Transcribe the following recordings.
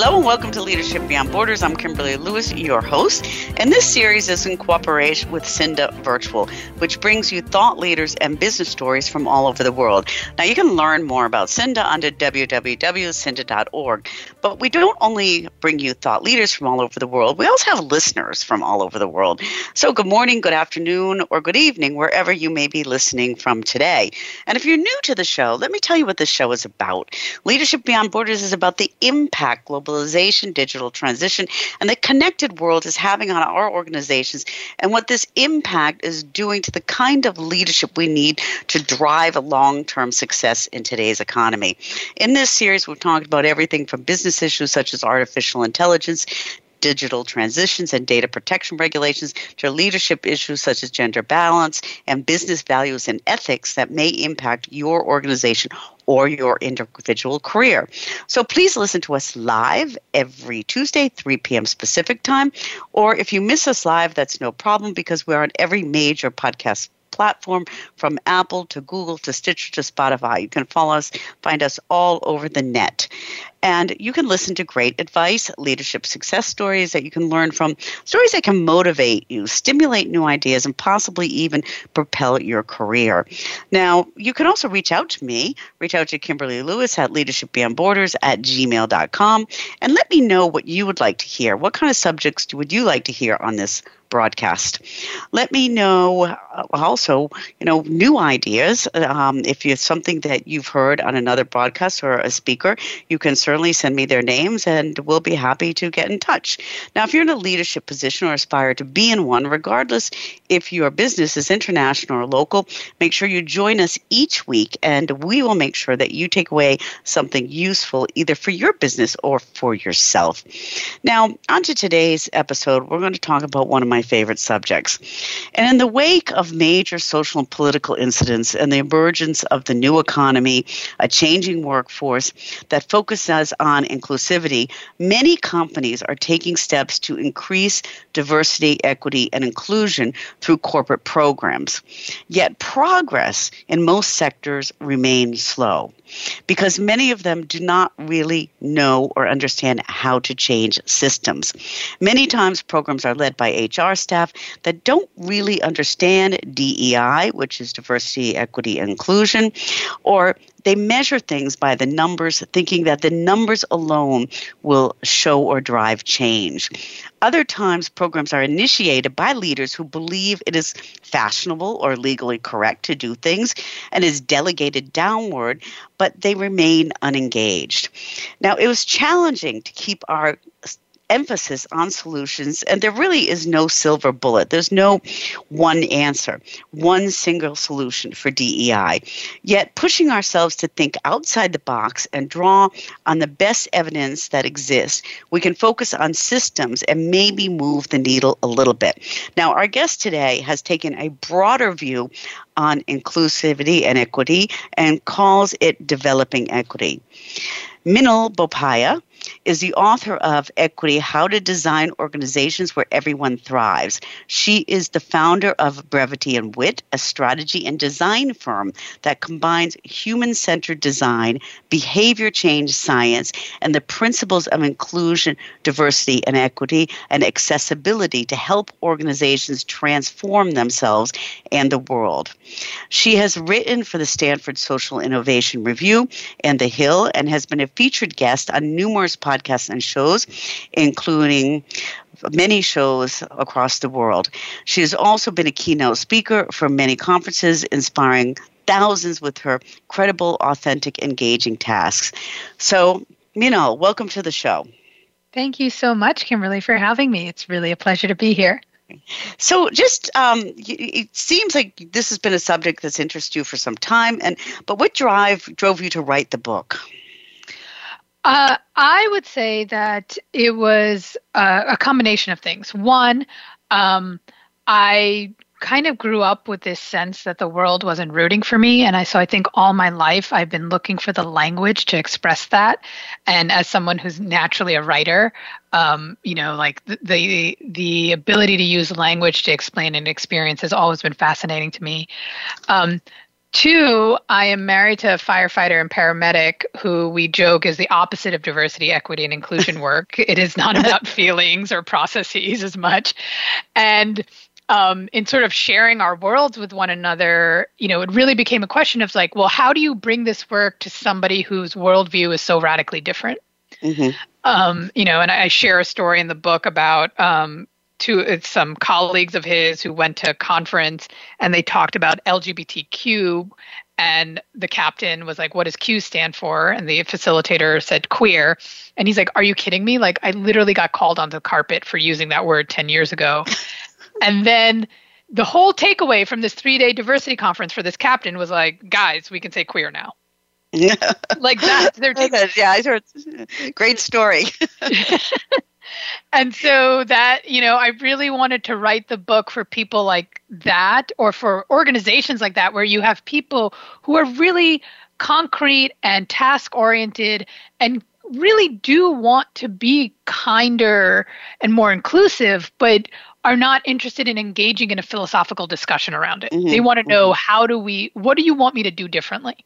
Hello and welcome to Leadership Beyond Borders. I'm Kimberly Lewis, your host, and this series is in cooperation with Cinda Virtual, which brings you thought leaders and business stories from all over the world. Now, you can learn more about Cinda under www.cinda.org, but we don't only bring you thought leaders from all over the world, we also have listeners from all over the world. So, good morning, good afternoon, or good evening, wherever you may be listening from today. And if you're new to the show, let me tell you what this show is about. Leadership Beyond Borders is about the impact globalization, digital transition, and the connected world is having on our organizations and what this impact is doing to the kind of leadership we need to drive a long term success in today's economy. In this series, we've talked about everything from business issues such as artificial intelligence digital transitions and data protection regulations to leadership issues such as gender balance and business values and ethics that may impact your organization or your individual career. So please listen to us live every Tuesday, 3 p.m. Pacific time. Or if you miss us live, that's no problem because we're on every major podcast platform from Apple to Google to Stitcher to Spotify. You can follow us, find us all over the net. And you can listen to great advice, leadership success stories that you can learn from, stories that can motivate you, stimulate new ideas, and possibly even propel your career. Now, you can also reach out to me, reach out to Kimberly Lewis at Leadership Beyond Borders at gmail.com, and let me know what you would like to hear. What kind of subjects would you like to hear on this broadcast. Let me know uh, also, you know, new ideas. Um, if it's something that you've heard on another broadcast or a speaker, you can certainly send me their names and we'll be happy to get in touch. Now, if you're in a leadership position or aspire to be in one, regardless if your business is international or local, make sure you join us each week and we will make sure that you take away something useful either for your business or for yourself. Now, on to today's episode, we're going to talk about one of my favorite subjects. And in the wake of major social and political incidents and the emergence of the new economy, a changing workforce that focuses on inclusivity, many companies are taking steps to increase diversity, equity, and inclusion through corporate programs. Yet progress in most sectors remains slow because many of them do not really know or understand how to change systems. Many times, programs are led by HR staff that don't really understand DEI, which is diversity, equity, inclusion, or they measure things by the numbers, thinking that the numbers alone will show or drive change. Other times, programs are initiated by leaders who believe it is fashionable or legally correct to do things and is delegated downward, but they remain unengaged. Now, it was challenging to keep our emphasis on solutions, and there really is no silver bullet. There's no one answer, one single solution for DEI. Yet, pushing ourselves to think outside the box and draw on the best evidence that exists, we can focus on systems and maybe move the needle a little bit. Now, our guest today has taken a broader view on inclusivity and equity and calls it developing equity. Minal Bopaiah is the author of Equity How to Design Organizations Where Everyone Thrives. She is the founder of Brevity and Wit, a strategy and design firm that combines human centered design, behavior change science, and the principles of inclusion, diversity, and equity and accessibility to help organizations transform themselves and the world. She has written for the Stanford Social Innovation Review and The Hill and has been a featured guest on numerous podcasts and shows, including many shows across the world. She has also been a keynote speaker for many conferences, inspiring thousands with her credible, authentic, engaging tasks. So, Minal, welcome to the show. Thank you so much, Kimberly, for having me. It's really a pleasure to be here. So, just um, it seems like this has been a subject that's interested you for some time, and but what drive drove you to write the book? Uh, I would say that it was uh, a combination of things. One, um, I kind of grew up with this sense that the world wasn't rooting for me and I so I think all my life I've been looking for the language to express that and as someone who's naturally a writer um, you know like the, the the ability to use language to explain an experience has always been fascinating to me um, Two, I am married to a firefighter and paramedic who we joke is the opposite of diversity, equity, and inclusion work. it is not about feelings or processes as much. And um, in sort of sharing our worlds with one another, you know, it really became a question of like, well, how do you bring this work to somebody whose worldview is so radically different? Mm-hmm. Um, you know, and I share a story in the book about um, two uh, some colleagues of his who went to a conference and they talked about LGBTQ and the captain was like what does q stand for and the facilitator said queer and he's like are you kidding me like i literally got called on the carpet for using that word 10 years ago and then the whole takeaway from this three day diversity conference for this captain was like, guys, we can say queer now. Yeah. like that. They're yeah, I heard. Great story. and so that, you know, I really wanted to write the book for people like that or for organizations like that where you have people who are really concrete and task oriented and really do want to be kinder and more inclusive, but are not interested in engaging in a philosophical discussion around it. Mm-hmm. They want to know mm-hmm. how do we, what do you want me to do differently?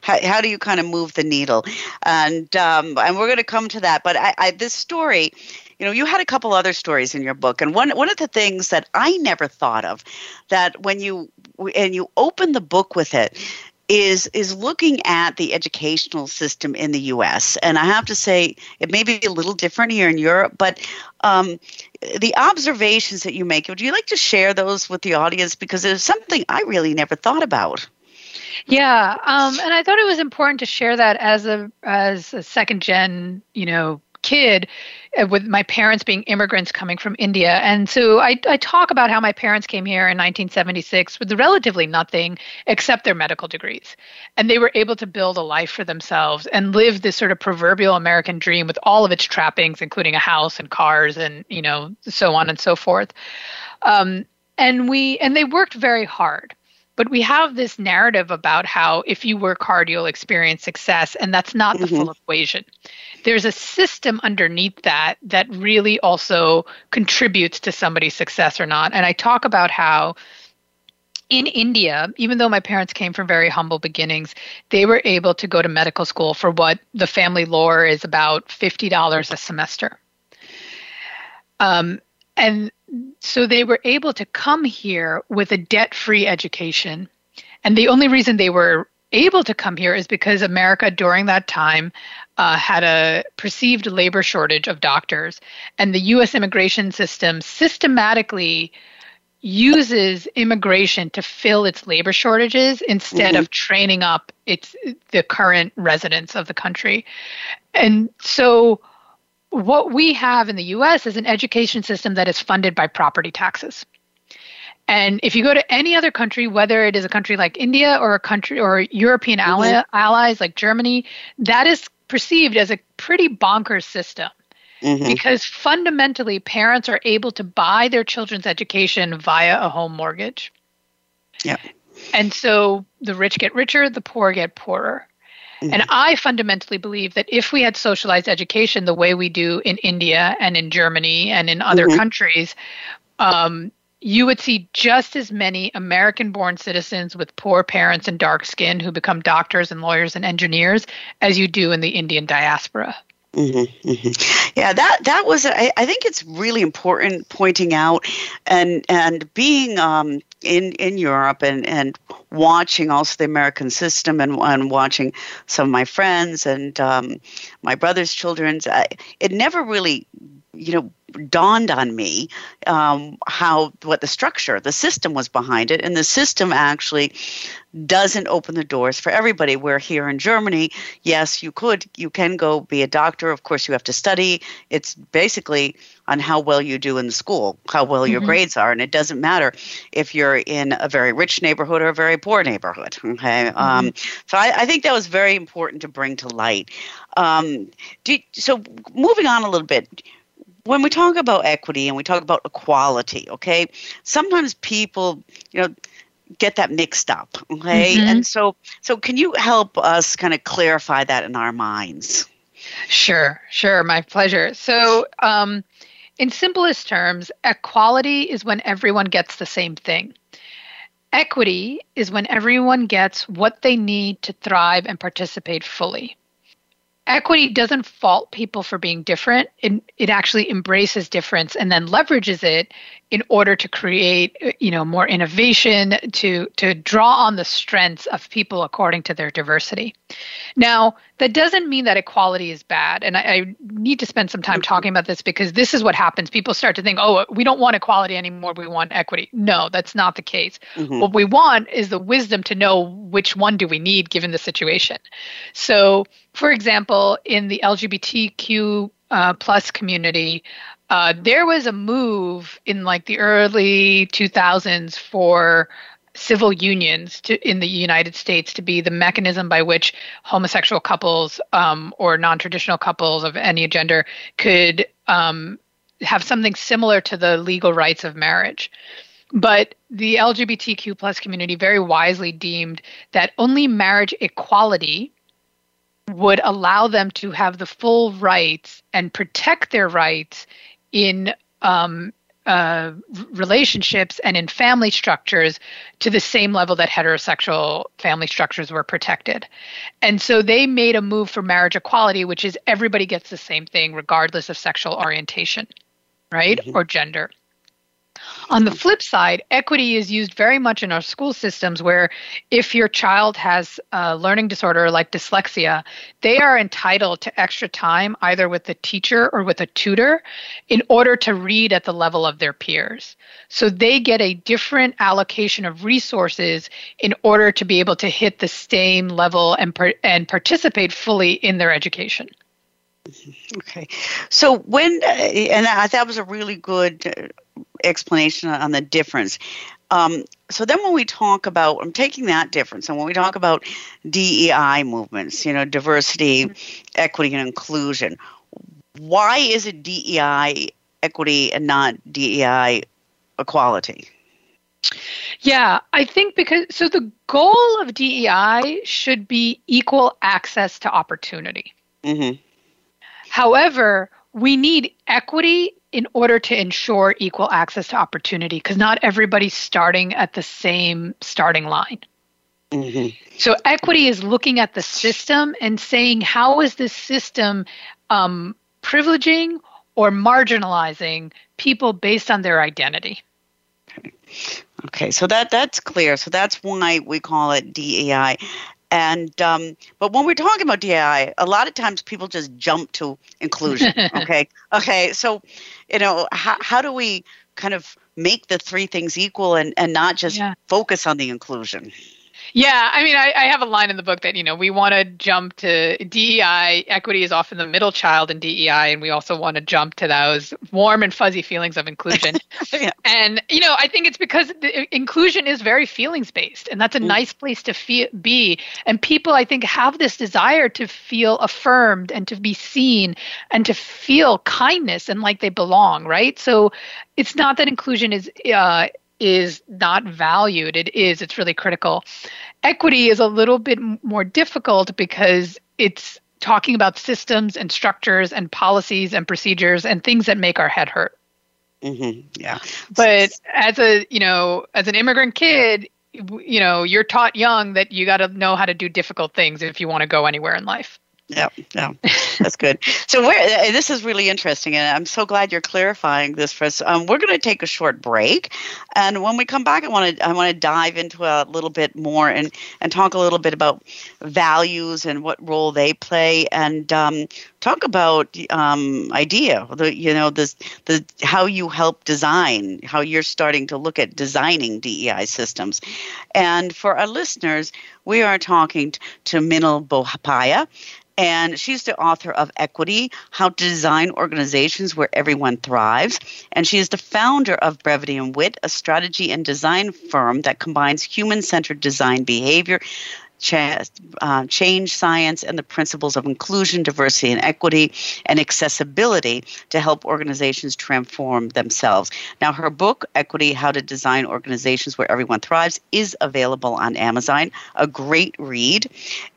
How, how do you kind of move the needle? And um, and we're going to come to that. But I, I, this story, you know, you had a couple other stories in your book, and one one of the things that I never thought of, that when you and you open the book with it, is is looking at the educational system in the U.S. And I have to say, it may be a little different here in Europe, but um, the observations that you make, would you like to share those with the audience? Because it's something I really never thought about. Yeah, um, and I thought it was important to share that as a as a second gen, you know, kid uh, with my parents being immigrants coming from India. And so I, I talk about how my parents came here in 1976 with relatively nothing except their medical degrees. And they were able to build a life for themselves and live this sort of proverbial American dream with all of its trappings, including a house and cars and, you know, so on and so forth. Um, and we and they worked very hard but we have this narrative about how if you work hard you'll experience success and that's not mm-hmm. the full equation there's a system underneath that that really also contributes to somebody's success or not. And I talk about how in India, even though my parents came from very humble beginnings, they were able to go to medical school for what the family lore is about $50 a semester. Um, and so they were able to come here with a debt free education. And the only reason they were able to come here is because America during that time uh, had a perceived labor shortage of doctors, and the U.S. immigration system systematically uses immigration to fill its labor shortages instead mm-hmm. of training up its the current residents of the country. And so what we have in the US is an education system that is funded by property taxes. And if you go to any other country, whether it is a country like India or a country or European mm-hmm. ally, allies like Germany, that is perceived as a pretty bonkers system. Mm-hmm. Because fundamentally, parents are able to buy their children's education via a home mortgage. Yeah. And so the rich get richer, the poor get poorer. Mm-hmm. And I fundamentally believe that if we had socialized education the way we do in India and in Germany and in other mm-hmm. countries, um, you would see just as many American born citizens with poor parents and dark skin who become doctors and lawyers and engineers as you do in the Indian diaspora. Mm-hmm, mm-hmm. Yeah, that that was. I, I, think it's really important pointing out and and being um, in in Europe and and watching also the American system and and watching some of my friends and um, my brother's children's. I, it never really you know dawned on me um, how what the structure the system was behind it. And the system actually doesn't open the doors for everybody. Where here in germany. Yes you could you can go be a doctor. Of course you have to study. It's basically on how well you do in the school how well mm-hmm. your grades are. And it doesn't matter if you're in a very rich neighborhood or a very poor neighborhood okay? Mm-hmm. um, so I, I, think that was very important to bring to light. Um, do, so moving on a little bit when we talk about equity and we talk about equality, okay, sometimes people, you know, get that mixed up, okay? Mm-hmm. And so so can you help us kind of clarify that in our minds? Sure, sure, my pleasure. So, um, in simplest terms, equality is when everyone gets the same thing. Equity is when everyone gets what they need to thrive and participate fully equity doesn't fault people for being different. It, it actually embraces difference and then leverages it in order to create, you know, more innovation, to to draw on the strengths of people according to their diversity. Now, that doesn't mean that equality is bad, and I, I need to spend some time talking about this because this is what happens. People start to think, "Oh, we don't want equality anymore; we want equity." No, that's not the case. Mm-hmm. What we want is the wisdom to know which one do we need given the situation. So, for example, in the LGBTQ uh, plus community, uh, there was a move in like the early 2000s for civil unions to, in the United States to be the mechanism by which homosexual couples um, or non-traditional couples of any gender could um, have something similar to the legal rights of marriage. But the LGBTQ plus community very wisely deemed that only marriage equality would allow them to have the full rights and protect their rights in um, uh, relationships and in family structures to the same level that heterosexual family structures were protected. And so they made a move for marriage equality, which is everybody gets the same thing regardless of sexual orientation, right? Mm-hmm. Or gender. On the flip side, equity is used very much in our school systems where if your child has a learning disorder like dyslexia, they are entitled to extra time either with the teacher or with a tutor in order to read at the level of their peers. So they get a different allocation of resources in order to be able to hit the same level and, and participate fully in their education. Okay. So when, uh, and that was a really good uh, explanation on the difference. Um, so then when we talk about, I'm taking that difference, and when we talk about DEI movements, you know, diversity, mm-hmm. equity, and inclusion, why is it DEI equity and not DEI equality? Yeah, I think because so the goal of DEI should be equal access to opportunity. Mm-hmm. However, we need equity in order to ensure equal access to opportunity because not everybody's starting at the same starting line. Mm-hmm. So equity is looking at the system and saying how is this system um, privileging or marginalizing people based on their identity. Okay. okay, so that that's clear. So that's why we call it DEI. And um, but when we're talking about DEI, a lot of times people just jump to inclusion. okay, okay. So, you know, how how do we kind of make the three things equal and and not just yeah. focus on the inclusion? Yeah, I mean, I, I, have a line in the book that you know we want to jump to DEI. Equity is often the middle child in DEI, and we also want to jump to those warm and fuzzy feelings of inclusion. yeah. And you know, I think it's because inclusion is very feelings based, and that's a mm. nice place to feel, be. And people, I think, have this desire to feel affirmed and to be seen and to feel kindness and like they belong, right? So it's not that inclusion is. Uh, is not valued. It is, it's really critical. Equity is a little bit more difficult because it's talking about systems and structures and policies and procedures and things that make our head hurt. Mm-hmm. Yeah. But as a, you know, as an immigrant kid, you know, you're taught young that you got to know how to do difficult things if you want to go anywhere in life. Yeah, yeah, that's good. So uh, this is really interesting, and I'm so glad you're clarifying this for us. Um, we're going to take a short break, and when we come back, I want to I want to dive into a little bit more and and talk a little bit about values and what role they play, and um, talk about um, idea the you know the the how you help design how you're starting to look at designing DEI systems and for our listeners we are talking to Minal Bopaiah and she's the author of Equity How to Design Organizations Where Everyone Thrives. And she is the founder of Brevity and Wit, a strategy and design firm that combines human centered design behavior uh, change science and the principles of inclusion, diversity, and equity, and accessibility to help organizations transform themselves. Now, her book, Equity How to Design Organizations Where Everyone Thrives, is available on Amazon. A great read.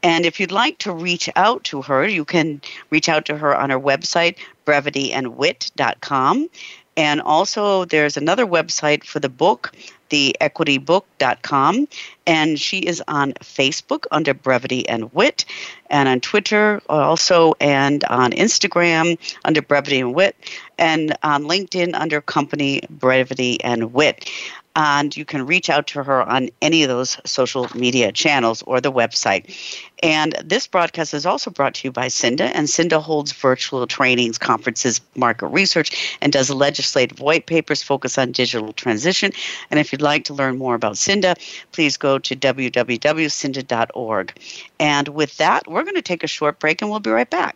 And if you'd like to reach out to her, you can reach out to her on her website, brevityandwit.com. And also, there's another website for the book, theequitybook.com. And she is on Facebook under Brevity and Wit, and on Twitter also, and on Instagram under Brevity and Wit, and on LinkedIn under Company Brevity and Wit and you can reach out to her on any of those social media channels or the website. And this broadcast is also brought to you by Cinda, and Cinda holds virtual trainings, conferences, market research, and does legislative white papers focused on digital transition. And if you'd like to learn more about Cinda, please go to www.cinda.org. And with that, we're going to take a short break and we'll be right back.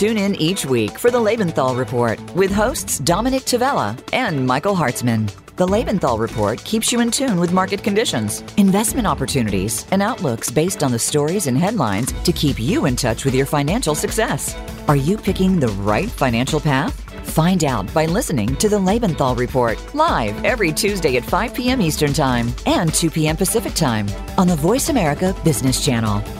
Tune in each week for the Lebenthal Report with hosts Dominic Tavella and Michael Hartzman. The Lebenthal Report keeps you in tune with market conditions, investment opportunities, and outlooks based on the stories and headlines to keep you in touch with your financial success. Are you picking the right financial path? Find out by listening to the Lebenthal Report live every Tuesday at 5 p.m. Eastern Time and 2 p.m. Pacific Time on the Voice America Business Channel.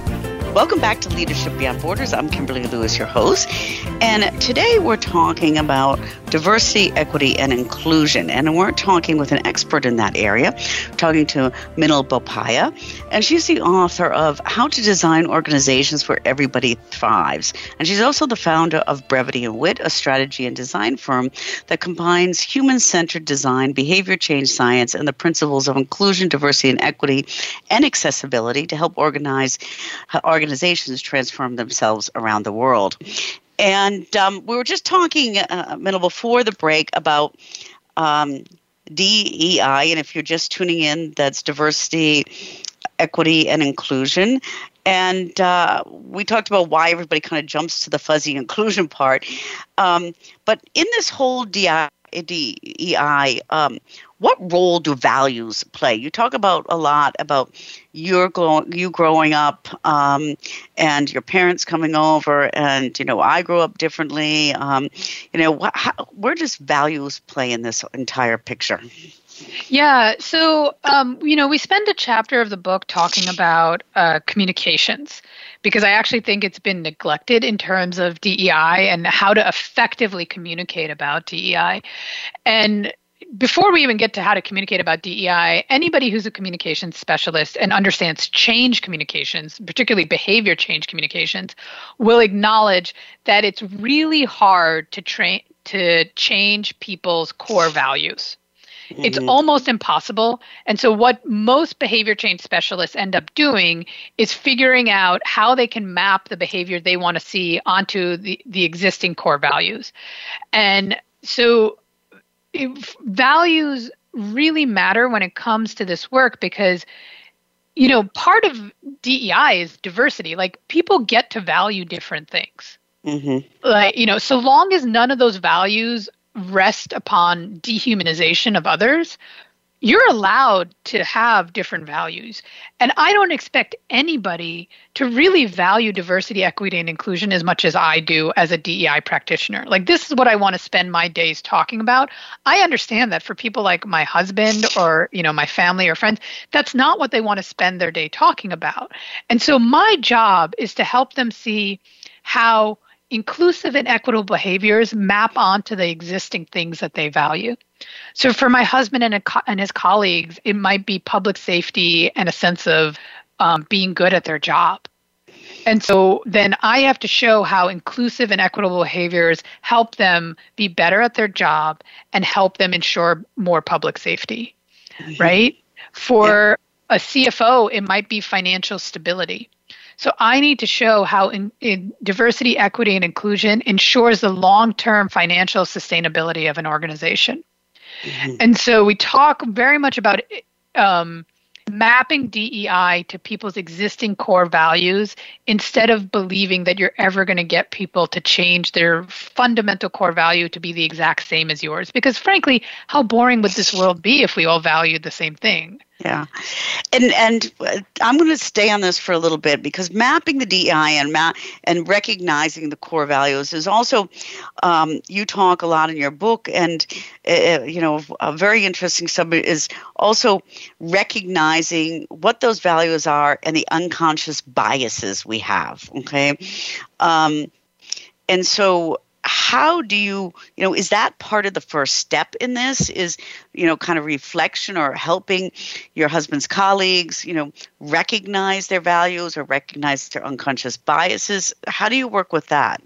Welcome back to Leadership Beyond Borders. I'm Kimberly Lewis, your host. And today we're talking about diversity, equity, and inclusion. And we're talking with an expert in that area, we're talking to Minal Bopaiah. And she's the author of How to Design Organizations Where Everybody Thrives. And she's also the founder of Brevity and Wit, a strategy and design firm that combines human centered design, behavior change science, and the principles of inclusion, diversity, and equity and accessibility to help organize organizations transform themselves around the world. And um, we were just talking uh, a minute before the break about um, DEI, and if you're just tuning in, that's diversity, equity, and inclusion. And uh, we talked about why everybody kind of jumps to the fuzzy inclusion part. Um, but in this whole DEI, DEI um, what role do values play? You talk about a lot about your grow, you growing up um, and your parents coming over, and you know I grew up differently. Um, you know, wh- how, where does values play in this entire picture? Yeah, so um, you know, we spend a chapter of the book talking about uh, communications because I actually think it's been neglected in terms of DEI and how to effectively communicate about DEI. And before we even get to how to communicate about DEI, anybody who's a communications specialist and understands change communications, particularly behavior change communications, will acknowledge that it's really hard to train to change people's core values. Mm-hmm. It's almost impossible. And so, what most behavior change specialists end up doing is figuring out how they can map the behavior they want to see onto the, the existing core values. And so, values really matter when it comes to this work because you know, part of DEI is diversity. Like people get to value different things. Mm-hmm. Like, you know, so long as none of those values rest upon dehumanization of others, you're allowed to have different values. And I don't expect anybody to really value diversity, equity, and inclusion as much as I do as a DEI practitioner. Like, this is what I want to spend my days talking about. I understand that for people like my husband or, you know, my family or friends, that's not what they want to spend their day talking about. And so my job is to help them see how inclusive and equitable behaviors map onto the existing things that they value. So for my husband and, co- and his colleagues, it might be public safety and a sense of um, being good at their job. And so then I have to show how inclusive and equitable behaviors help them be better at their job and help them ensure more public safety, mm-hmm. right? For yeah. a CFO, it might be financial stability. So I need to show how in, in diversity, equity, and inclusion ensures the long term financial sustainability of an organization. Mm-hmm. And so we talk very much about um, mapping DEI to people's existing core values instead of believing that you're ever going to get people to change their fundamental core value to be the exact same as yours. Because frankly, how boring would this world be if we all valued the same thing? Yeah, and and I'm going to stay on this for a little bit because mapping the DEI and ma- and recognizing the core values is also um, you talk a lot in your book, and uh, you know a very interesting subject is also recognizing what those values are and the unconscious biases we have. Okay, um, and so how do you you know is that part of the first step in this? Is you know kind of reflection or helping your husband's colleagues you know recognize their values or recognize their unconscious biases? How do you work with that?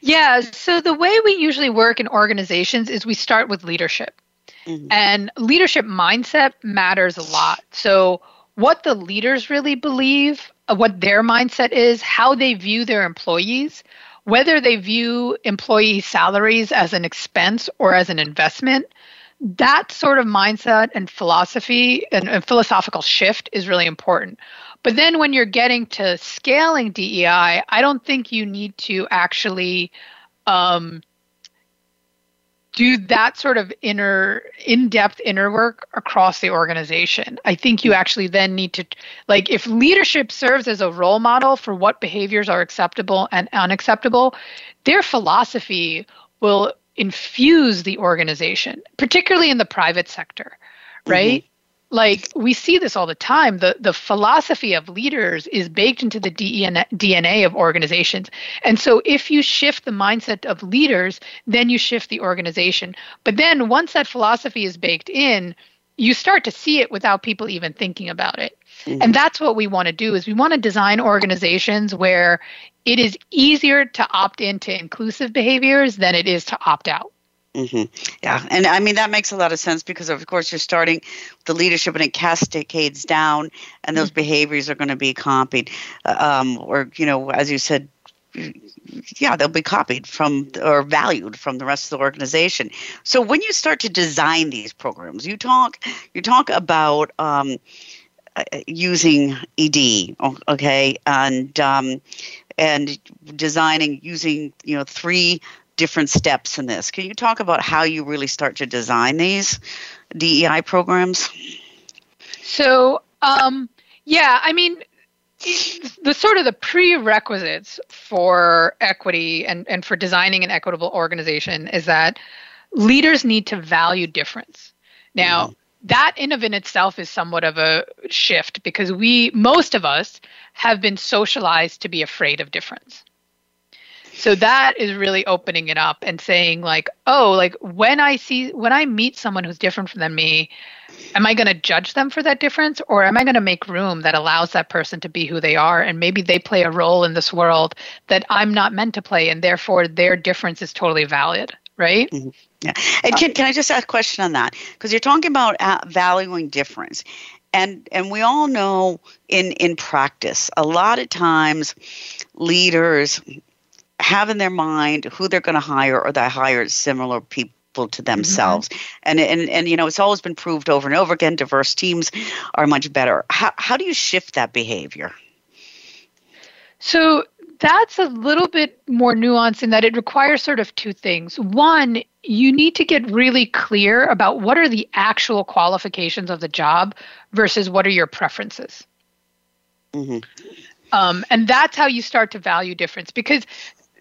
Yeah so the way we usually work in organizations is we start with leadership. Mm-hmm. and leadership mindset matters a lot. So what the leaders really believe what their mindset is how they view their employees whether they view employee salaries as an expense or as an investment, that sort of mindset and philosophy and, and, philosophical shift is really important. But then when you're getting to scaling DEI, I don't think you need to actually um, do that sort of inner in-depth inner work across the organization. I think you actually then need to like if leadership serves as a role model for what behaviors are acceptable and unacceptable their philosophy will infuse the organization particularly in the private sector right? Mm-hmm like we see this all the time. The the philosophy of leaders is baked into the DNA of organizations. And so if you shift the mindset of leaders then you shift the organization. But then once that philosophy is baked in you start to see it without people even thinking about it. Mm-hmm. and that's what we want to do is we want to design organizations where it is easier to opt into inclusive behaviors than it is to opt out Mm-hmm. Yeah, and I mean that makes a lot of sense because of course you're starting the leadership and it cascades down, and those mm-hmm. behaviors are going to be copied, uh, um, or you know, as you said, yeah, they'll be copied from or valued from the rest of the organization. So when you start to design these programs, you talk you talk about um, uh, using ED, okay, and um, and designing using you know three different steps in this. Can you talk about how you really start to design these DEI programs? So, um, yeah, I mean, the sort of the prerequisites for equity and, and for designing an equitable organization is that leaders need to value difference. Now, mm-hmm. that in of in itself is somewhat of a shift because we most of us have been socialized to be afraid of difference so that is really opening it up and saying like oh like when i see when i meet someone who's different from than me am i going to judge them for that difference? Or am i going to make room that allows that person to be who they are? And maybe they play a role in this world that i'm not meant to play and therefore their difference is totally valid right? Mm-hmm. yeah. And can, can i just ask a question on that? Because you're talking about uh, valuing difference. And and we all know in in practice a lot of times leaders have in their mind who they're going to hire or they hire similar people to themselves. Mm-hmm. And, and, and, you know, it's always been proved over and over again diverse teams are much better. How, how do you shift that behavior? So that's a little bit more nuanced in that it requires sort of two things. One, you need to get really clear about what are the actual qualifications of the job versus what are your preferences. Mm-hmm. Um, and that's how you start to value difference because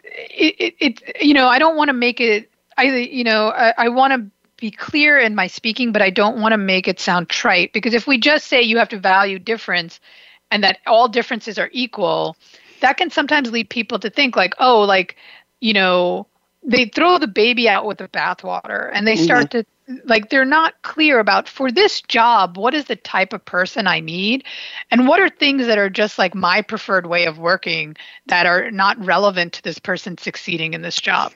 it, it, it you know, I don't want to make it, I, you know, I, I want to be clear in my speaking, but I don't want to make it sound trite because if we just say you have to value difference and that all differences are equal, that can sometimes lead people to think like, oh, like, you know, they throw the baby out with the bathwater and they start mm-hmm. to like they're not clear about for this job what is the type of person i need? And what are things that are just like my preferred way of working that are not relevant to this person succeeding in this job?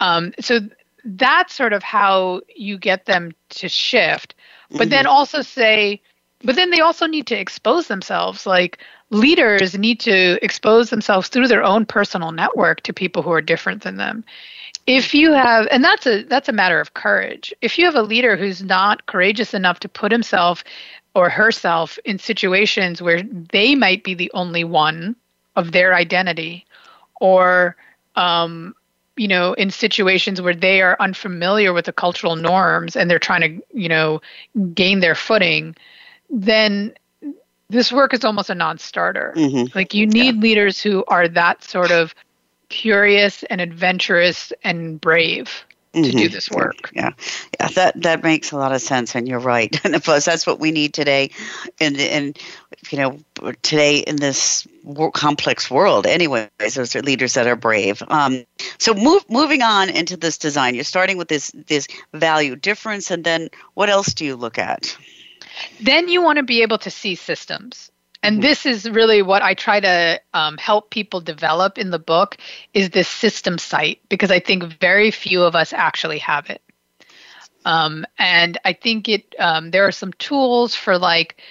Um, so that's sort of how you get them to shift. But mm-hmm. then also say but then they also need to expose themselves. Like leaders need to expose themselves through their own personal network to people who are different than them if you have and that's a that's a matter of courage if you have a leader who's not courageous enough to put himself or herself in situations where they might be the only one of their identity or um, you know in situations where they are unfamiliar with the cultural norms and they're trying to you know gain their footing then this work is almost a non-starter. Mm-hmm. Like you need yeah. leaders who are that sort of curious and adventurous and brave to mm-hmm. do this work. Yeah, yeah, that that makes a lot of sense, and you're right. And plus, that's what we need today, in in you know today in this complex world. Anyways, those are leaders that are brave. Um, so move, moving on into this design, you're starting with this this value difference, and then what else do you look at? Then you want to be able to see systems. And mm-hmm. this is really what I try to um, help people develop in the book is this system sight because I think very few of us actually have it. Um, and I think it um, there are some tools for like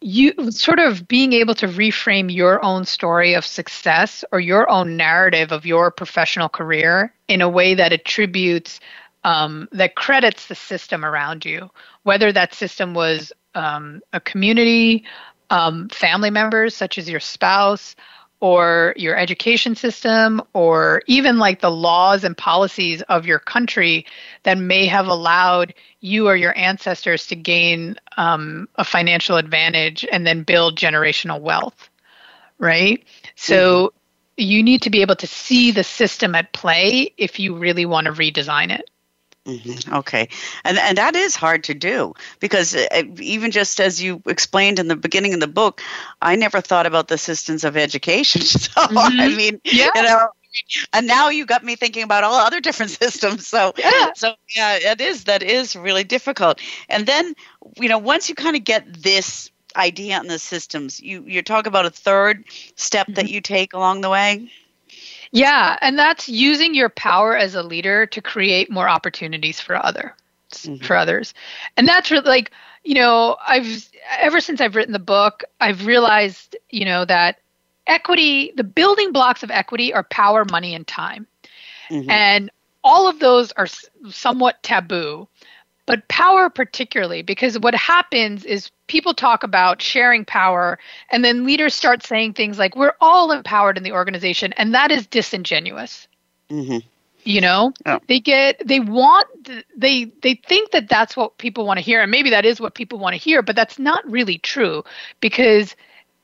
you sort of being able to reframe your own story of success or your own narrative of your professional career in a way that attributes um, that credits the system around you, whether that system was um, a community, um, family members such as your spouse, or your education system, or even like the laws and policies of your country that may have allowed you or your ancestors to gain um, a financial advantage and then build generational wealth, right? So mm-hmm. you need to be able to see the system at play if you really want to redesign it. Mm-hmm. Okay, and and that is hard to do because uh, even just as you explained in the beginning of the book, I never thought about the systems of education. So mm-hmm. I mean, yeah. you know, and now you got me thinking about all other different systems. So yeah. so yeah, it is that is really difficult. And then you know, once you kind of get this idea on the systems, you you talk about a third step mm-hmm. that you take along the way. Yeah, and that's using your power as a leader to create more opportunities for other mm-hmm. for others. And that's really like, you know, I've ever since I've written the book, I've realized, you know, that equity, the building blocks of equity are power, money and time. Mm-hmm. And all of those are somewhat taboo but power particularly because what happens is people talk about sharing power and then leaders start saying things like we're all empowered in the organization and that is disingenuous. Mm-hmm. you know? Oh. they get they want they they think that that's what people want to hear and maybe that is what people want to hear but that's not really true because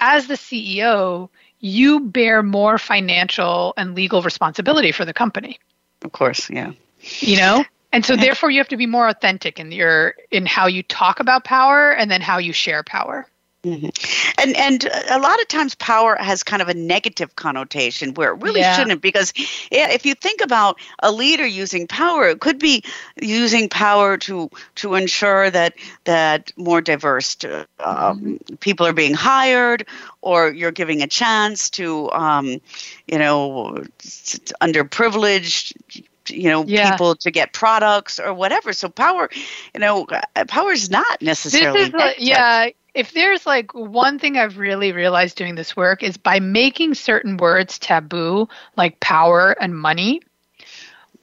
as the ceo you bear more financial and legal responsibility for the company. Of course yeah. You know and so therefore you have to be more authentic in your in how you talk about power and then how you share power. Mm-hmm. And and a lot of times power has kind of a negative connotation where it really yeah. shouldn't because if you think about a leader using power, it could be using power to to ensure that that more diverse uh, um, mm-hmm. people are being hired, or you're giving a chance to um, you know underprivileged you know yeah. people to get products or whatever so power you know uh, power is not necessarily is a, yeah if there's like one thing i've really realized doing this work is by making certain words taboo like power and money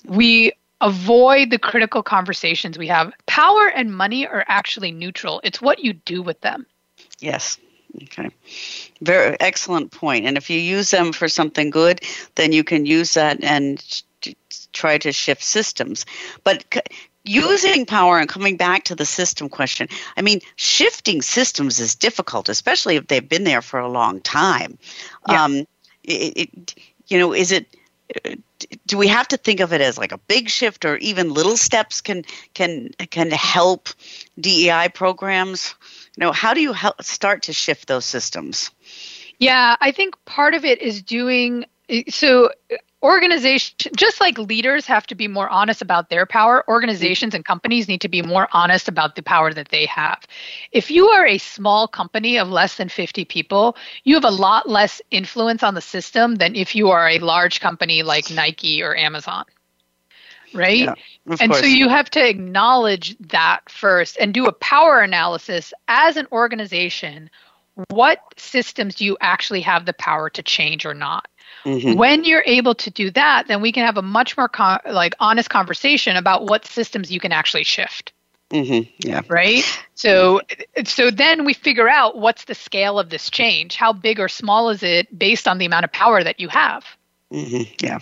we avoid the critical conversations we have. Power and money are actually neutral. It's what you do with them. Yes. Okay. Very excellent point. And if you use them for something good, then you can use that and try to shift systems. But using power and coming back to the system question, I mean, shifting systems is difficult, especially if they've been there for a long time. Yeah. Um, it, it, you know, is it do we have to think of it as like a big shift or even little steps can can can help DEI programs? You know, how do you help start to shift those systems? Yeah, I think part of it is doing so organization just like leaders have to be more honest about their power organizations and companies need to be more honest about the power that they have. If you are a small company of less than 50 people you have a lot less influence on the system than if you are a large company like nike or amazon right? Yeah, and course. so you have to acknowledge that first and do a power analysis as an organization. What systems do you actually have the power to change or not Mm-hmm. When you're able to do that, then we can have a much more con- like honest conversation about what systems you can actually shift. Mm-hmm. Yeah. Right. So, so then we figure out what's the scale of this change. How big or small is it based on the amount of power that you have? Mm-hmm. Yeah,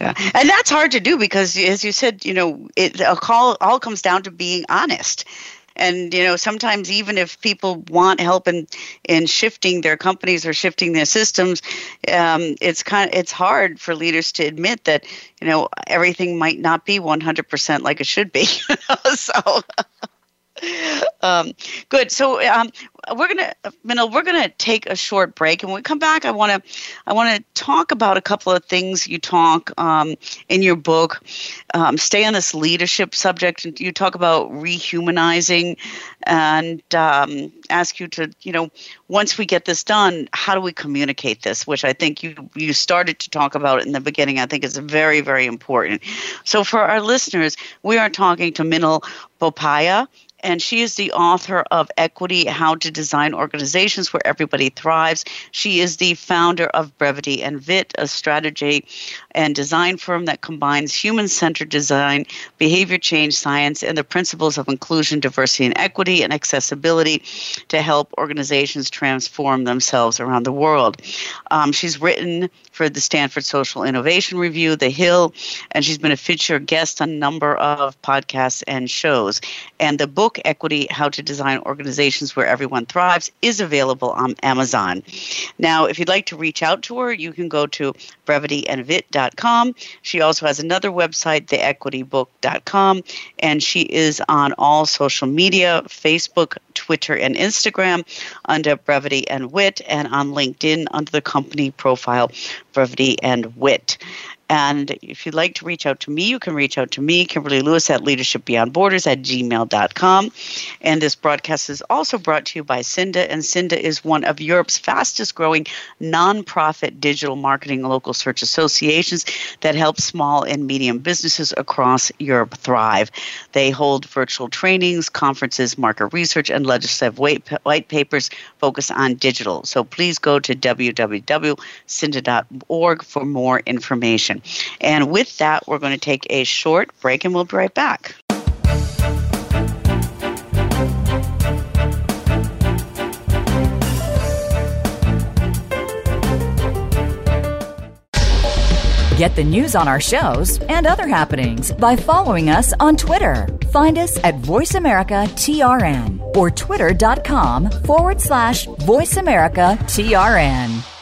yeah, and that's hard to do because, as you said, you know, it a call all comes down to being honest and you know sometimes even if people want help in in shifting their companies or shifting their systems um, it's kind of it's hard for leaders to admit that you know everything might not be 100% like it should be so um, good. So um, we're gonna, Minal, we're gonna take a short break, and when we come back, I want to, I want to talk about a couple of things you talk um, in your book. Um, stay on this leadership subject, and you talk about rehumanizing, and um, ask you to, you know, once we get this done, how do we communicate this? Which I think you you started to talk about in the beginning. I think is very very important. So for our listeners, we are talking to Minal Bopaiah and she is the author of Equity How to Design Organizations Where Everybody Thrives. She is the founder of Brevity and Wit, a strategy and design firm that combines human centered design, behavior change science, and the principles of inclusion, diversity, and equity and accessibility to help organizations transform themselves around the world. Um, she's written for the Stanford Social Innovation Review, The Hill, and she's been a featured guest on a number of podcasts and shows. And the book, Equity How to Design Organizations Where Everyone Thrives, is available on Amazon. Now, if you'd like to reach out to her, you can go to brevityandwit.com. She also has another website, theequitybook.com, and she is on all social media Facebook, Twitter, and Instagram under Brevity and Wit, and on LinkedIn under the company profile Brevity and Wit. And if you'd like to reach out to me, you can reach out to me, Kimberly Lewis at leadershipbeyondborders at gmail.com. And this broadcast is also brought to you by Cinda. And Cinda is one of Europe's fastest growing nonprofit digital marketing local search associations that help small and medium businesses across Europe thrive. They hold virtual trainings, conferences, market research, and legislative white papers focused on digital. So please go to www.cinda.org for more information. And with that, we're going to take a short break and we'll be right back. Get the news on our shows and other happenings by following us on Twitter. Find us at VoiceAmericaTRN or twitter.com forward slash VoiceAmericaTRN.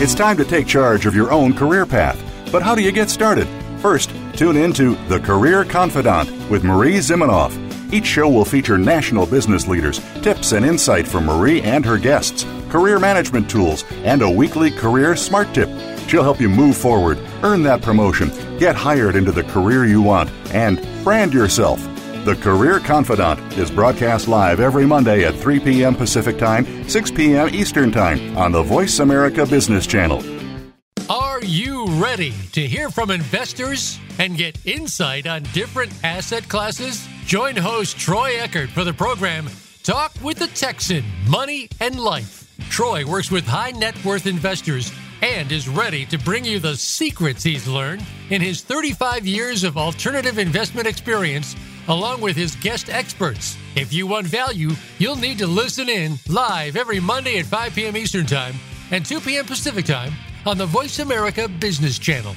It's time to take charge of your own career path. But how do you get started? First, tune in to The Career Confidant with Marie Zimenoff. Each show will feature national business leaders, tips and insight from Marie and her guests, career management tools, and a weekly career smart tip She'll help you move forward, earn that promotion, get hired into the career you want, and brand yourself. The Career Confidant is broadcast live every Monday at 3 p.m. Pacific Time, 6 p.m. Eastern Time on the Voice America Business Channel. Are you ready to hear from investors and get insight on different asset classes? Join host Troy Eckert for the program Talk with the Texan Money and Life. Troy works with high net worth investors and is ready to bring you the secrets he's learned in his 35 years of alternative investment experience, along with his guest experts. If you want value, you'll need to listen in live every Monday at 5 p.m. Eastern Time and 2 p.m. Pacific Time on the Voice America Business Channel.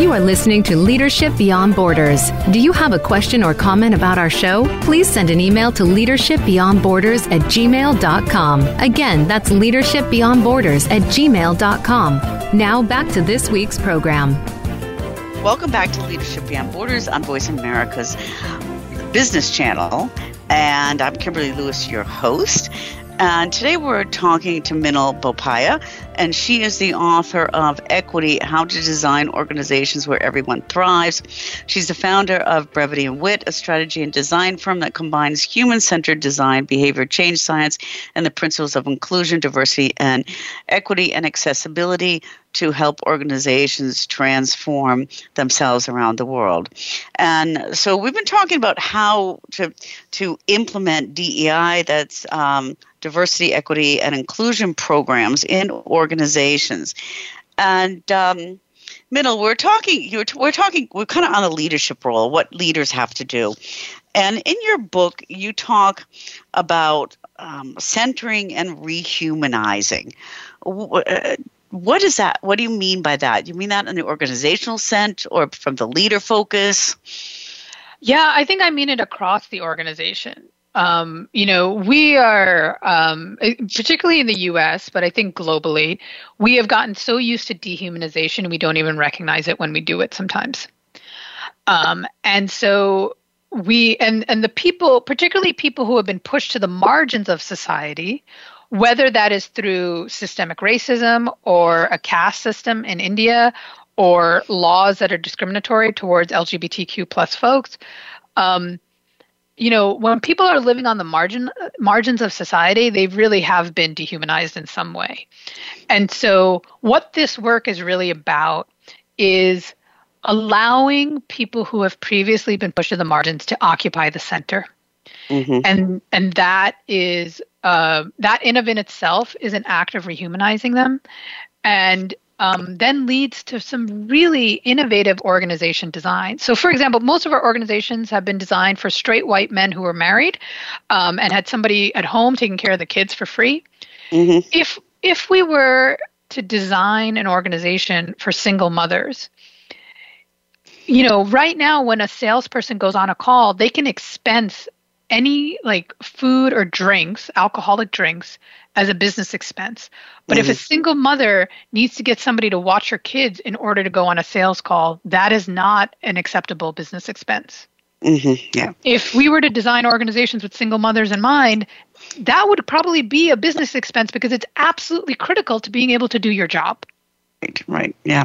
You are listening to Leadership Beyond Borders. Do you have a question or comment about our show? Please send an email to leadershipbeyondborders at gmail.com. Again, that's leadershipbeyondborders at gmail.com. Now back to this week's program. Welcome back to Leadership Beyond Borders on Voice America's Business Channel. And I'm Kimberly Lewis, your host. And today we're talking to Minal Bopaiah, and she is the author of Equity How to Design Organizations Where Everyone Thrives. She's the founder of Brevity and Wit, a strategy and design firm that combines human centered design, behavior change science, and the principles of inclusion, diversity, and equity and accessibility to help organizations transform themselves around the world. And so we've been talking about how to to implement DEI, that's um, diversity, equity, and inclusion programs in organizations. And um, Minal, we're talking. You're, we're talking. We're kind of on a leadership role. What leaders have to do, and in your book, you talk about um, centering and rehumanizing. Uh, what is that? What do you mean by that? You mean that in the organizational sense or from the leader focus? Yeah, I think I mean it across the organization. Um, you know, we are, um, particularly in the US, but I think globally, we have gotten so used to dehumanization, we don't even recognize it when we do it sometimes. Um, and so we, and, and the people, particularly people who have been pushed to the margins of society, whether that is through systemic racism or a caste system in India or laws that are discriminatory towards LGBTQ plus folks. Um, you know, when people are living on the margin margins of society, they really have been dehumanized in some way. And so what this work is really about is allowing people who have previously been pushed to the margins to occupy the center. Mm-hmm. And and that is uh, that in of in itself is an act of rehumanizing them, and um, then leads to some really innovative organization design. So, for example, most of our organizations have been designed for straight white men who were married um, and had somebody at home taking care of the kids for free. Mm-hmm. If if we were to design an organization for single mothers, you know, right now when a salesperson goes on a call, they can expense any like food or drinks, alcoholic drinks, as a business expense. But mm-hmm. if a mm-hmm. single mother needs to get somebody to watch her kids in order to go on a sales call, that is not an acceptable business expense. Mm-hmm. Yeah. If we were to design organizations with single mothers in mind, that would probably be a business expense because it's absolutely critical to being able to do your job. Right, right, yeah.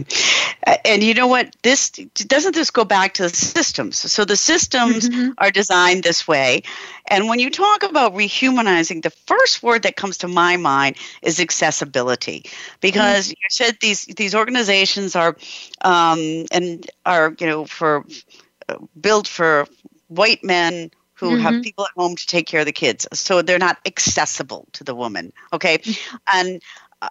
And you know what? This doesn't this go back to the systems. So the systems mm-hmm. are designed this way. And when you talk about rehumanizing, the first word that comes to my mind is accessibility, because mm-hmm. you said these these organizations are um, and are you know for uh, built for white men who mm-hmm. have people at home to take care of the kids. So they're not accessible to the woman. Okay. Mm-hmm. And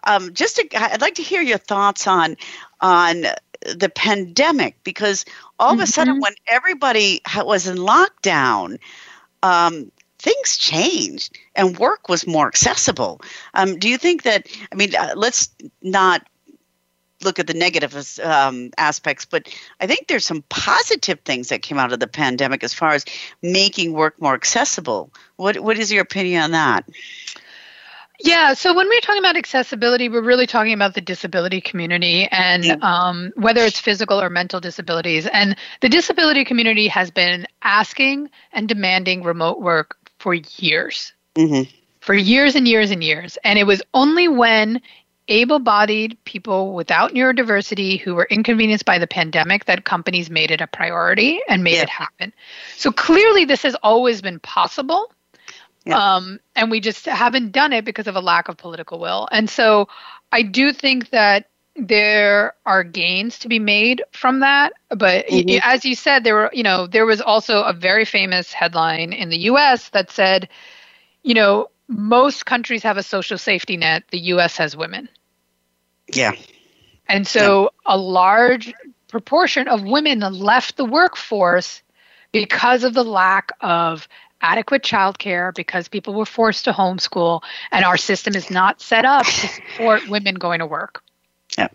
um, just to, I'd like to hear your thoughts on on the pandemic because all mm-hmm. of a sudden mm-hmm. when everybody was in lockdown, um, things changed and work was more accessible. Um, do you think that? I mean, uh, let's not look at the negative um, aspects, but I think there's some positive things that came out of the pandemic as far as making work more accessible. What What is your opinion on that? Yeah, so when we're talking about accessibility, we're really talking about the disability community and yeah. um, whether it's physical or mental disabilities. And the disability community has been asking and demanding remote work for years. Mm-hmm. for years and years and years. And it was only when able bodied people without neurodiversity who were inconvenienced by the pandemic that companies made it a priority and made yeah. it happen. So clearly, this has always been possible. Yeah. Um, and we just haven't done it because of a lack of political will. And so I do think that there are gains to be made from that but mm-hmm. as you said there were you know there was also a very famous headline in the US that said you know most countries have a social safety net the US has women yeah and so yeah. a large proportion of women left the workforce because of the lack of adequate childcare because people were forced to homeschool and our system is not set up to support women going to work yeah.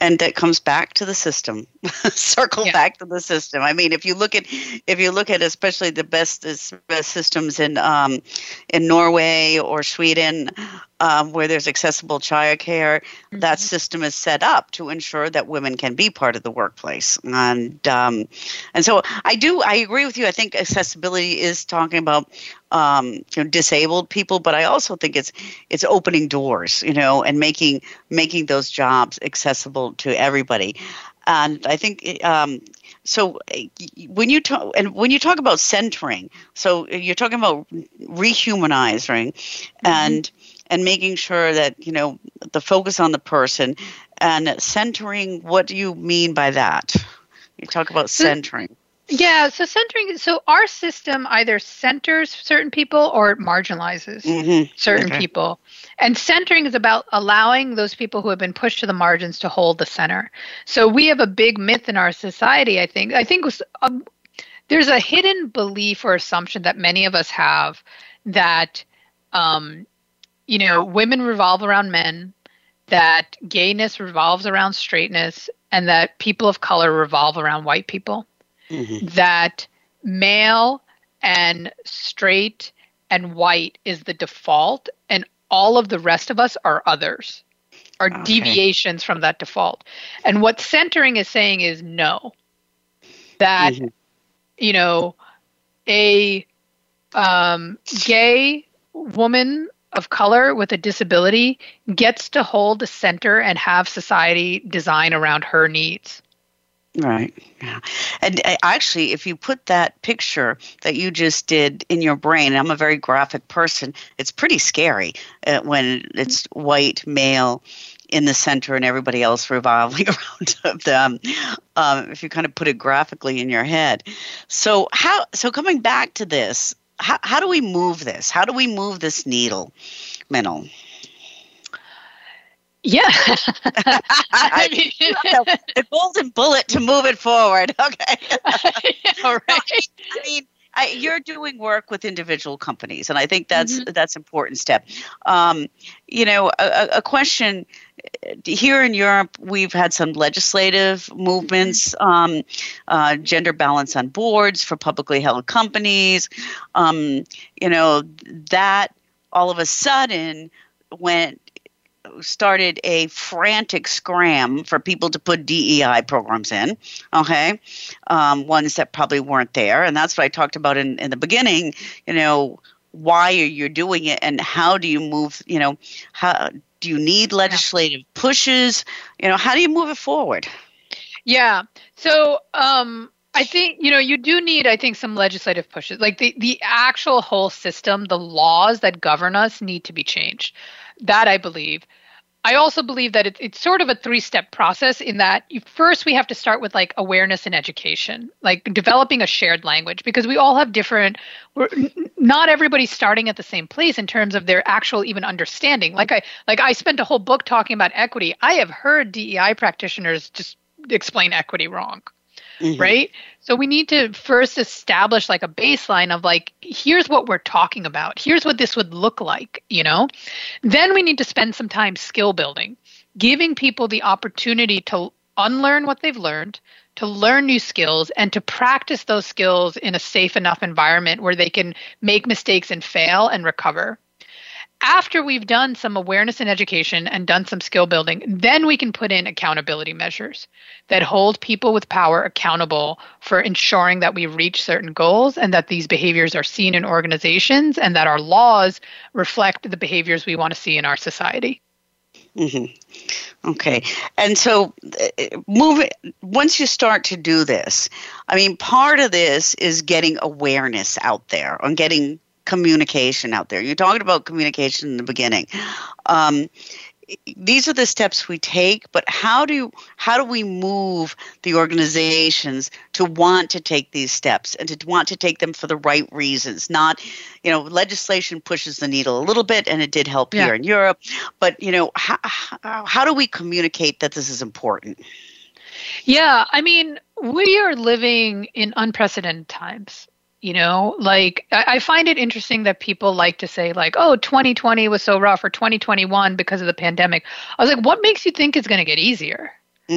And that comes back to the system. Circle yeah. back to the system. I mean, if you look at if you look at especially the best, best systems in um, in Norway or Sweden, um, where there's accessible childcare, mm-hmm. that system is set up to ensure that women can be part of the workplace. And um, and so I do I agree with you. I think accessibility is talking about um, you know disabled people, but I also think it's it's opening doors, you know, and making making those jobs accessible to everybody. And I think um, so when you talk and when you talk about centering, so you're talking about rehumanizing, mm-hmm. and and making sure that you know the focus on the person and centering what do you mean by that you talk about centering yeah so centering so our system either centers certain people or it marginalizes mm-hmm. certain okay. people and centering is about allowing those people who have been pushed to the margins to hold the center so we have a big myth in our society i think i think um, there's a hidden belief or assumption that many of us have that um, you know, women revolve around men, that gayness revolves around straightness, and that people of color revolve around white people. Mm-hmm. That male and straight and white is the default, and all of the rest of us are others, are okay. deviations from that default. And what centering is saying is no. That, mm-hmm. you know, a um, gay woman of color with a disability gets to hold the center and have society design around her needs. Right. Yeah. And uh, actually, if you put that picture that you just did in your brain, I'm a very graphic person, it's pretty scary uh, when it's white, male in the center and everybody else revolving around them. Um, if you kind of put it graphically in your head. So, how, so coming back to this, how, how do we move this? How do we move this needle, Minal? Yeah. I mean, the golden bullet to move it forward. Okay. All right. I mean, I, you're doing work with individual companies, and I think that's mm-hmm. that's important step. Um, you know, a, a, question here in Europe, we've had some legislative movements, um, uh, gender balance on boards for publicly held companies. Um, you know, that all of a sudden went started a frantic scram for people to put DEI programs in, okay, um, ones that probably weren't there. And that's what I talked about in, in the beginning, you know, why are you doing it and how do you move, you know, how do you need legislative pushes? You know, how do you move it forward? Yeah. So, um, I think you know you do need I think some legislative pushes. Like the the actual whole system, the laws that govern us need to be changed. That I believe. I also believe that it, it's sort of a three step process in that you, first we have to start with like awareness and education, like developing a shared language because we all have different, we're, not everybody's starting at the same place in terms of their actual even understanding. Like I, like I spent a whole book talking about equity. I have heard DEI practitioners just explain equity wrong mm-hmm. right? So we need to first establish like a baseline of like, here's what we're talking about. Here's what this would look like, you know? Then we need to spend some time skill building, giving people the opportunity to unlearn what they've learned, to learn new skills, and to practice those skills in a safe enough environment where they can make mistakes and fail and recover. After we've done some awareness and education and done some skill building, then we can put in accountability measures that hold people with power accountable for ensuring that we reach certain goals and that these behaviors are seen in organizations and that our laws reflect the behaviors we want to see in our society. Mm-hmm. Okay, and so uh, move once you start to do this. I mean, part of this is getting awareness out there on getting communication out there. You're talking about communication in the beginning. Um, these are the steps we take but how do how do we move the organizations to want to take these steps and to want to take them for the right reasons not you know legislation pushes the needle a little bit and it did help yeah. here in europe but you know how, how do we communicate that this is important yeah i mean we are living in unprecedented times you know like I, I, find it interesting that people like to say like oh 2020 was so rough or 2021 because of the pandemic. I was like what makes you think it's going to get easier?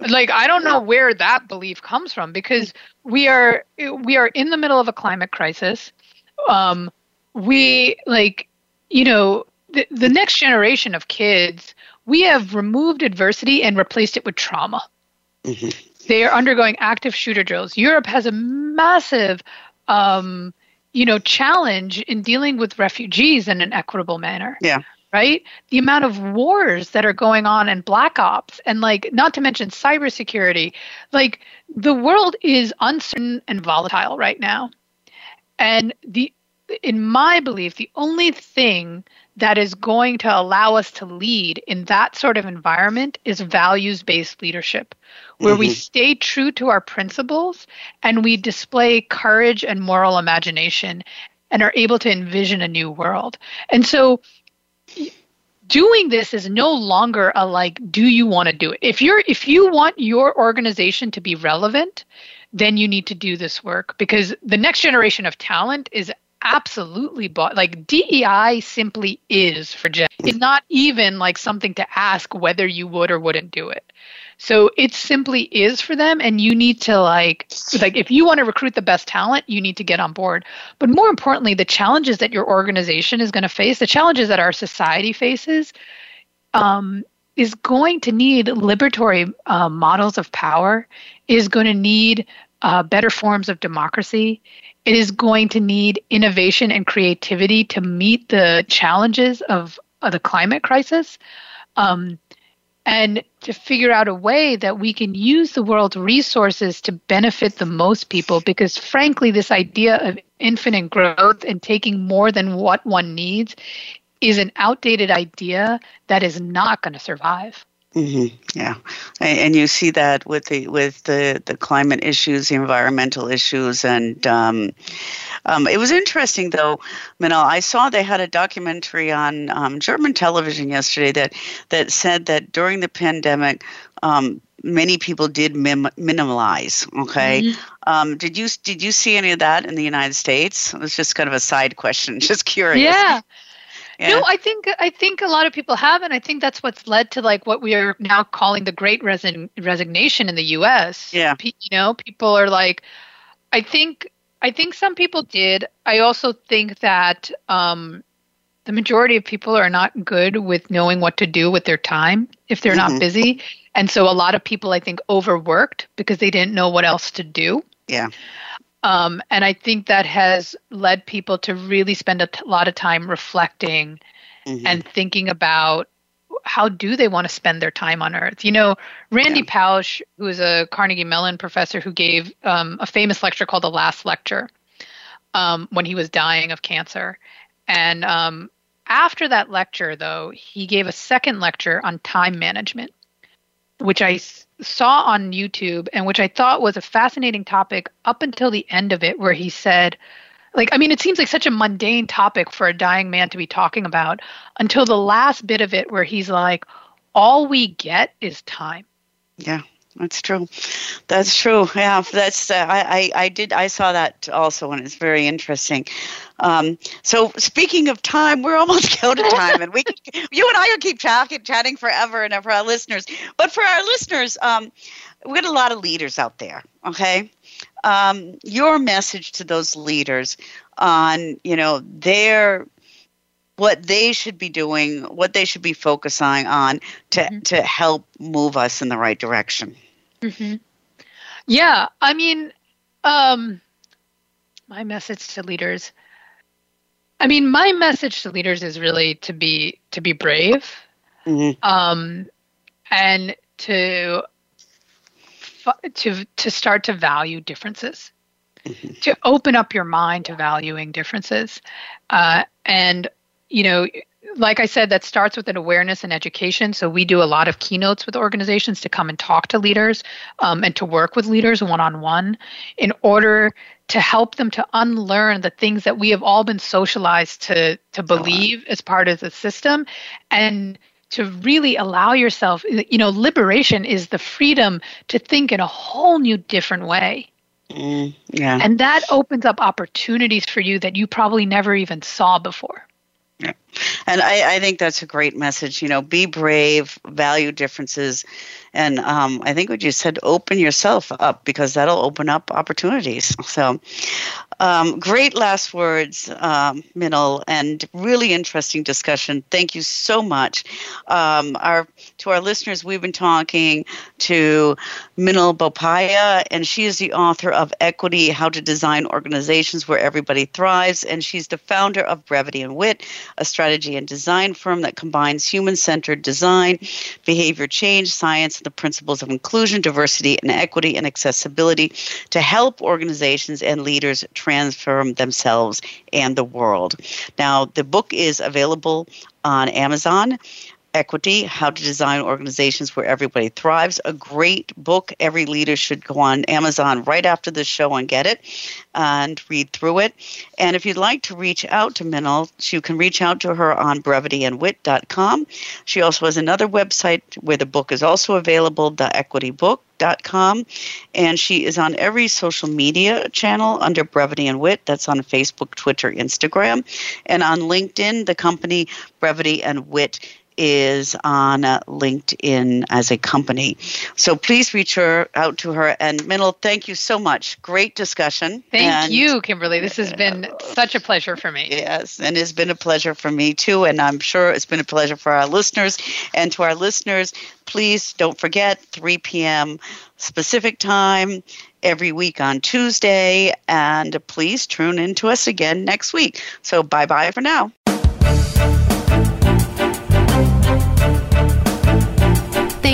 Like i don't know where that belief comes from because we are we are in the middle of a climate crisis. Um we like you know the, the next generation of kids we have removed adversity and replaced it with trauma. Mm-hmm they are undergoing active shooter drills. Europe has a massive, um, you know, challenge in dealing with refugees in an equitable manner. Yeah. Right? The amount of wars that are going on and black ops and like not to mention cybersecurity. Like the world is uncertain and volatile right now. And the in my belief, the only thing that is going to allow us to lead in that sort of environment is values based leadership, where mm-hmm. we stay true to our principles and we display courage and moral imagination and are able to envision a new world. And so, doing this is no longer a like do you want to do it if you're if you want your organization to be relevant then you need to do this work because the next generation of talent is absolutely bought. Like DEI simply is for Gen. It's not even like something to ask whether you would or wouldn't do it. So it simply is for them, and you need to like like if you want to recruit the best talent, you need to get on board. But more importantly, the challenges that your organization is going to face, the challenges that our society faces, um, is going to need liberatory uh, models of power. Is going to need uh, better forms of democracy. It is going to need innovation and creativity to meet the challenges of, of the climate crisis. Um, and to figure out a way that we can use the world's resources to benefit the most people because frankly this idea of infinite growth and taking more than what one needs is an outdated idea that is not going to survive Mm-hmm. Yeah, and you see that with the with the, the climate issues, the environmental issues, and um, um, it was interesting though. Minal, I saw they had a documentary on um, German television yesterday that that said that during the pandemic, um, many people did mim- minimalize. Okay, mm-hmm. Um, did you did you see any of that in the United States? It was just kind of a side question, just curious. Yeah. Yeah. No, I think I think a lot of people have, and I think that's what's led to like what we are now calling the Great Resign- Resignation in the U.S. Yeah, you know, people are like, I think I think some people did. I also think that um, the majority of people are not good with knowing what to do with their time if they're mm-hmm. not busy, and so a lot of people I think overworked because they didn't know what else to do. Yeah. Um, and I think that has led people to really spend a t- lot of time reflecting mm-hmm. and thinking about how do they want to spend their time on Earth. You know, Randy yeah. Pausch, who is a Carnegie Mellon professor who gave um, a famous lecture called The Last Lecture um, when he was dying of cancer. And um, after that lecture, though, he gave a second lecture on time management, which I saw on YouTube and which I thought was a fascinating topic up until the end of it, where he said, like, I mean, it seems like such a mundane topic for a dying man to be talking about until the last bit of it, where he's like, all we get is time. Yeah. That's true. That's true. Yeah, that's uh, I, I I did I saw that also, and it's very interesting. Um, so speaking of time, we're almost out of time, and we you and I will keep chatting chatting forever, and for our listeners. But for our listeners, um, we got a lot of leaders out there. Okay, um, your message to those leaders on you know their what they should be doing, what they should be focusing on to mm-hmm. to help move us in the right direction. Mm-hmm. Yeah, I mean, um, my message to leaders. I mean, my message to leaders is really to be to be brave, mm-hmm. um, and to to to start to value differences, mm-hmm. to open up your mind to valuing differences, uh, and you know, like I said, that starts with an awareness and education. So we do a lot of keynotes with organizations to come and talk to leaders um, and to work with leaders one on one in order to help them to unlearn the things that we have all been socialized to to believe as part of the system and to really allow yourself you know liberation is the freedom to think in a whole new different way mm, yeah. and that opens up opportunities for you that you probably never even saw before yeah. And I, I think that's a great message. You know, be brave, value differences, and um, I think what you said, open yourself up because that'll open up opportunities. So, um, great last words, um, Minal, and really interesting discussion. Thank you so much. Um, our to our listeners, we've been talking to Minal Bopaiah, and she is the author of Equity: How to Design Organizations Where Everybody Thrives, and she's the founder of Brevity and Wit, a strategy and design firm that combines human-centered design, behavior change, science, and the principles of inclusion, diversity, and equity and accessibility to help organizations and leaders transform themselves and the world. Now, the book is available on Amazon. Equity How to Design Organizations Where Everybody Thrives. A great book. Every leader should go on Amazon right after the show and get it and read through it. And if you'd like to reach out to Minal, you can reach out to her on brevityandwit.com. She also has another website where the book is also available, the Equity Book com, and she is on every social media channel under Brevity and Wit. That's on Facebook, Twitter, Instagram, and on LinkedIn. The company Brevity and Wit is on uh, LinkedIn as a company. So please reach her out to her. And Minal, thank you so much. Great discussion. Thank and, you, Kimberly. This has been such a pleasure for me. Yes, and it's been a pleasure for me too. And I'm sure it's been a pleasure for our listeners. And to our listeners, please don't forget 3 p.m. specific time every week on Tuesday. And please tune in to us again next week. So bye bye for now.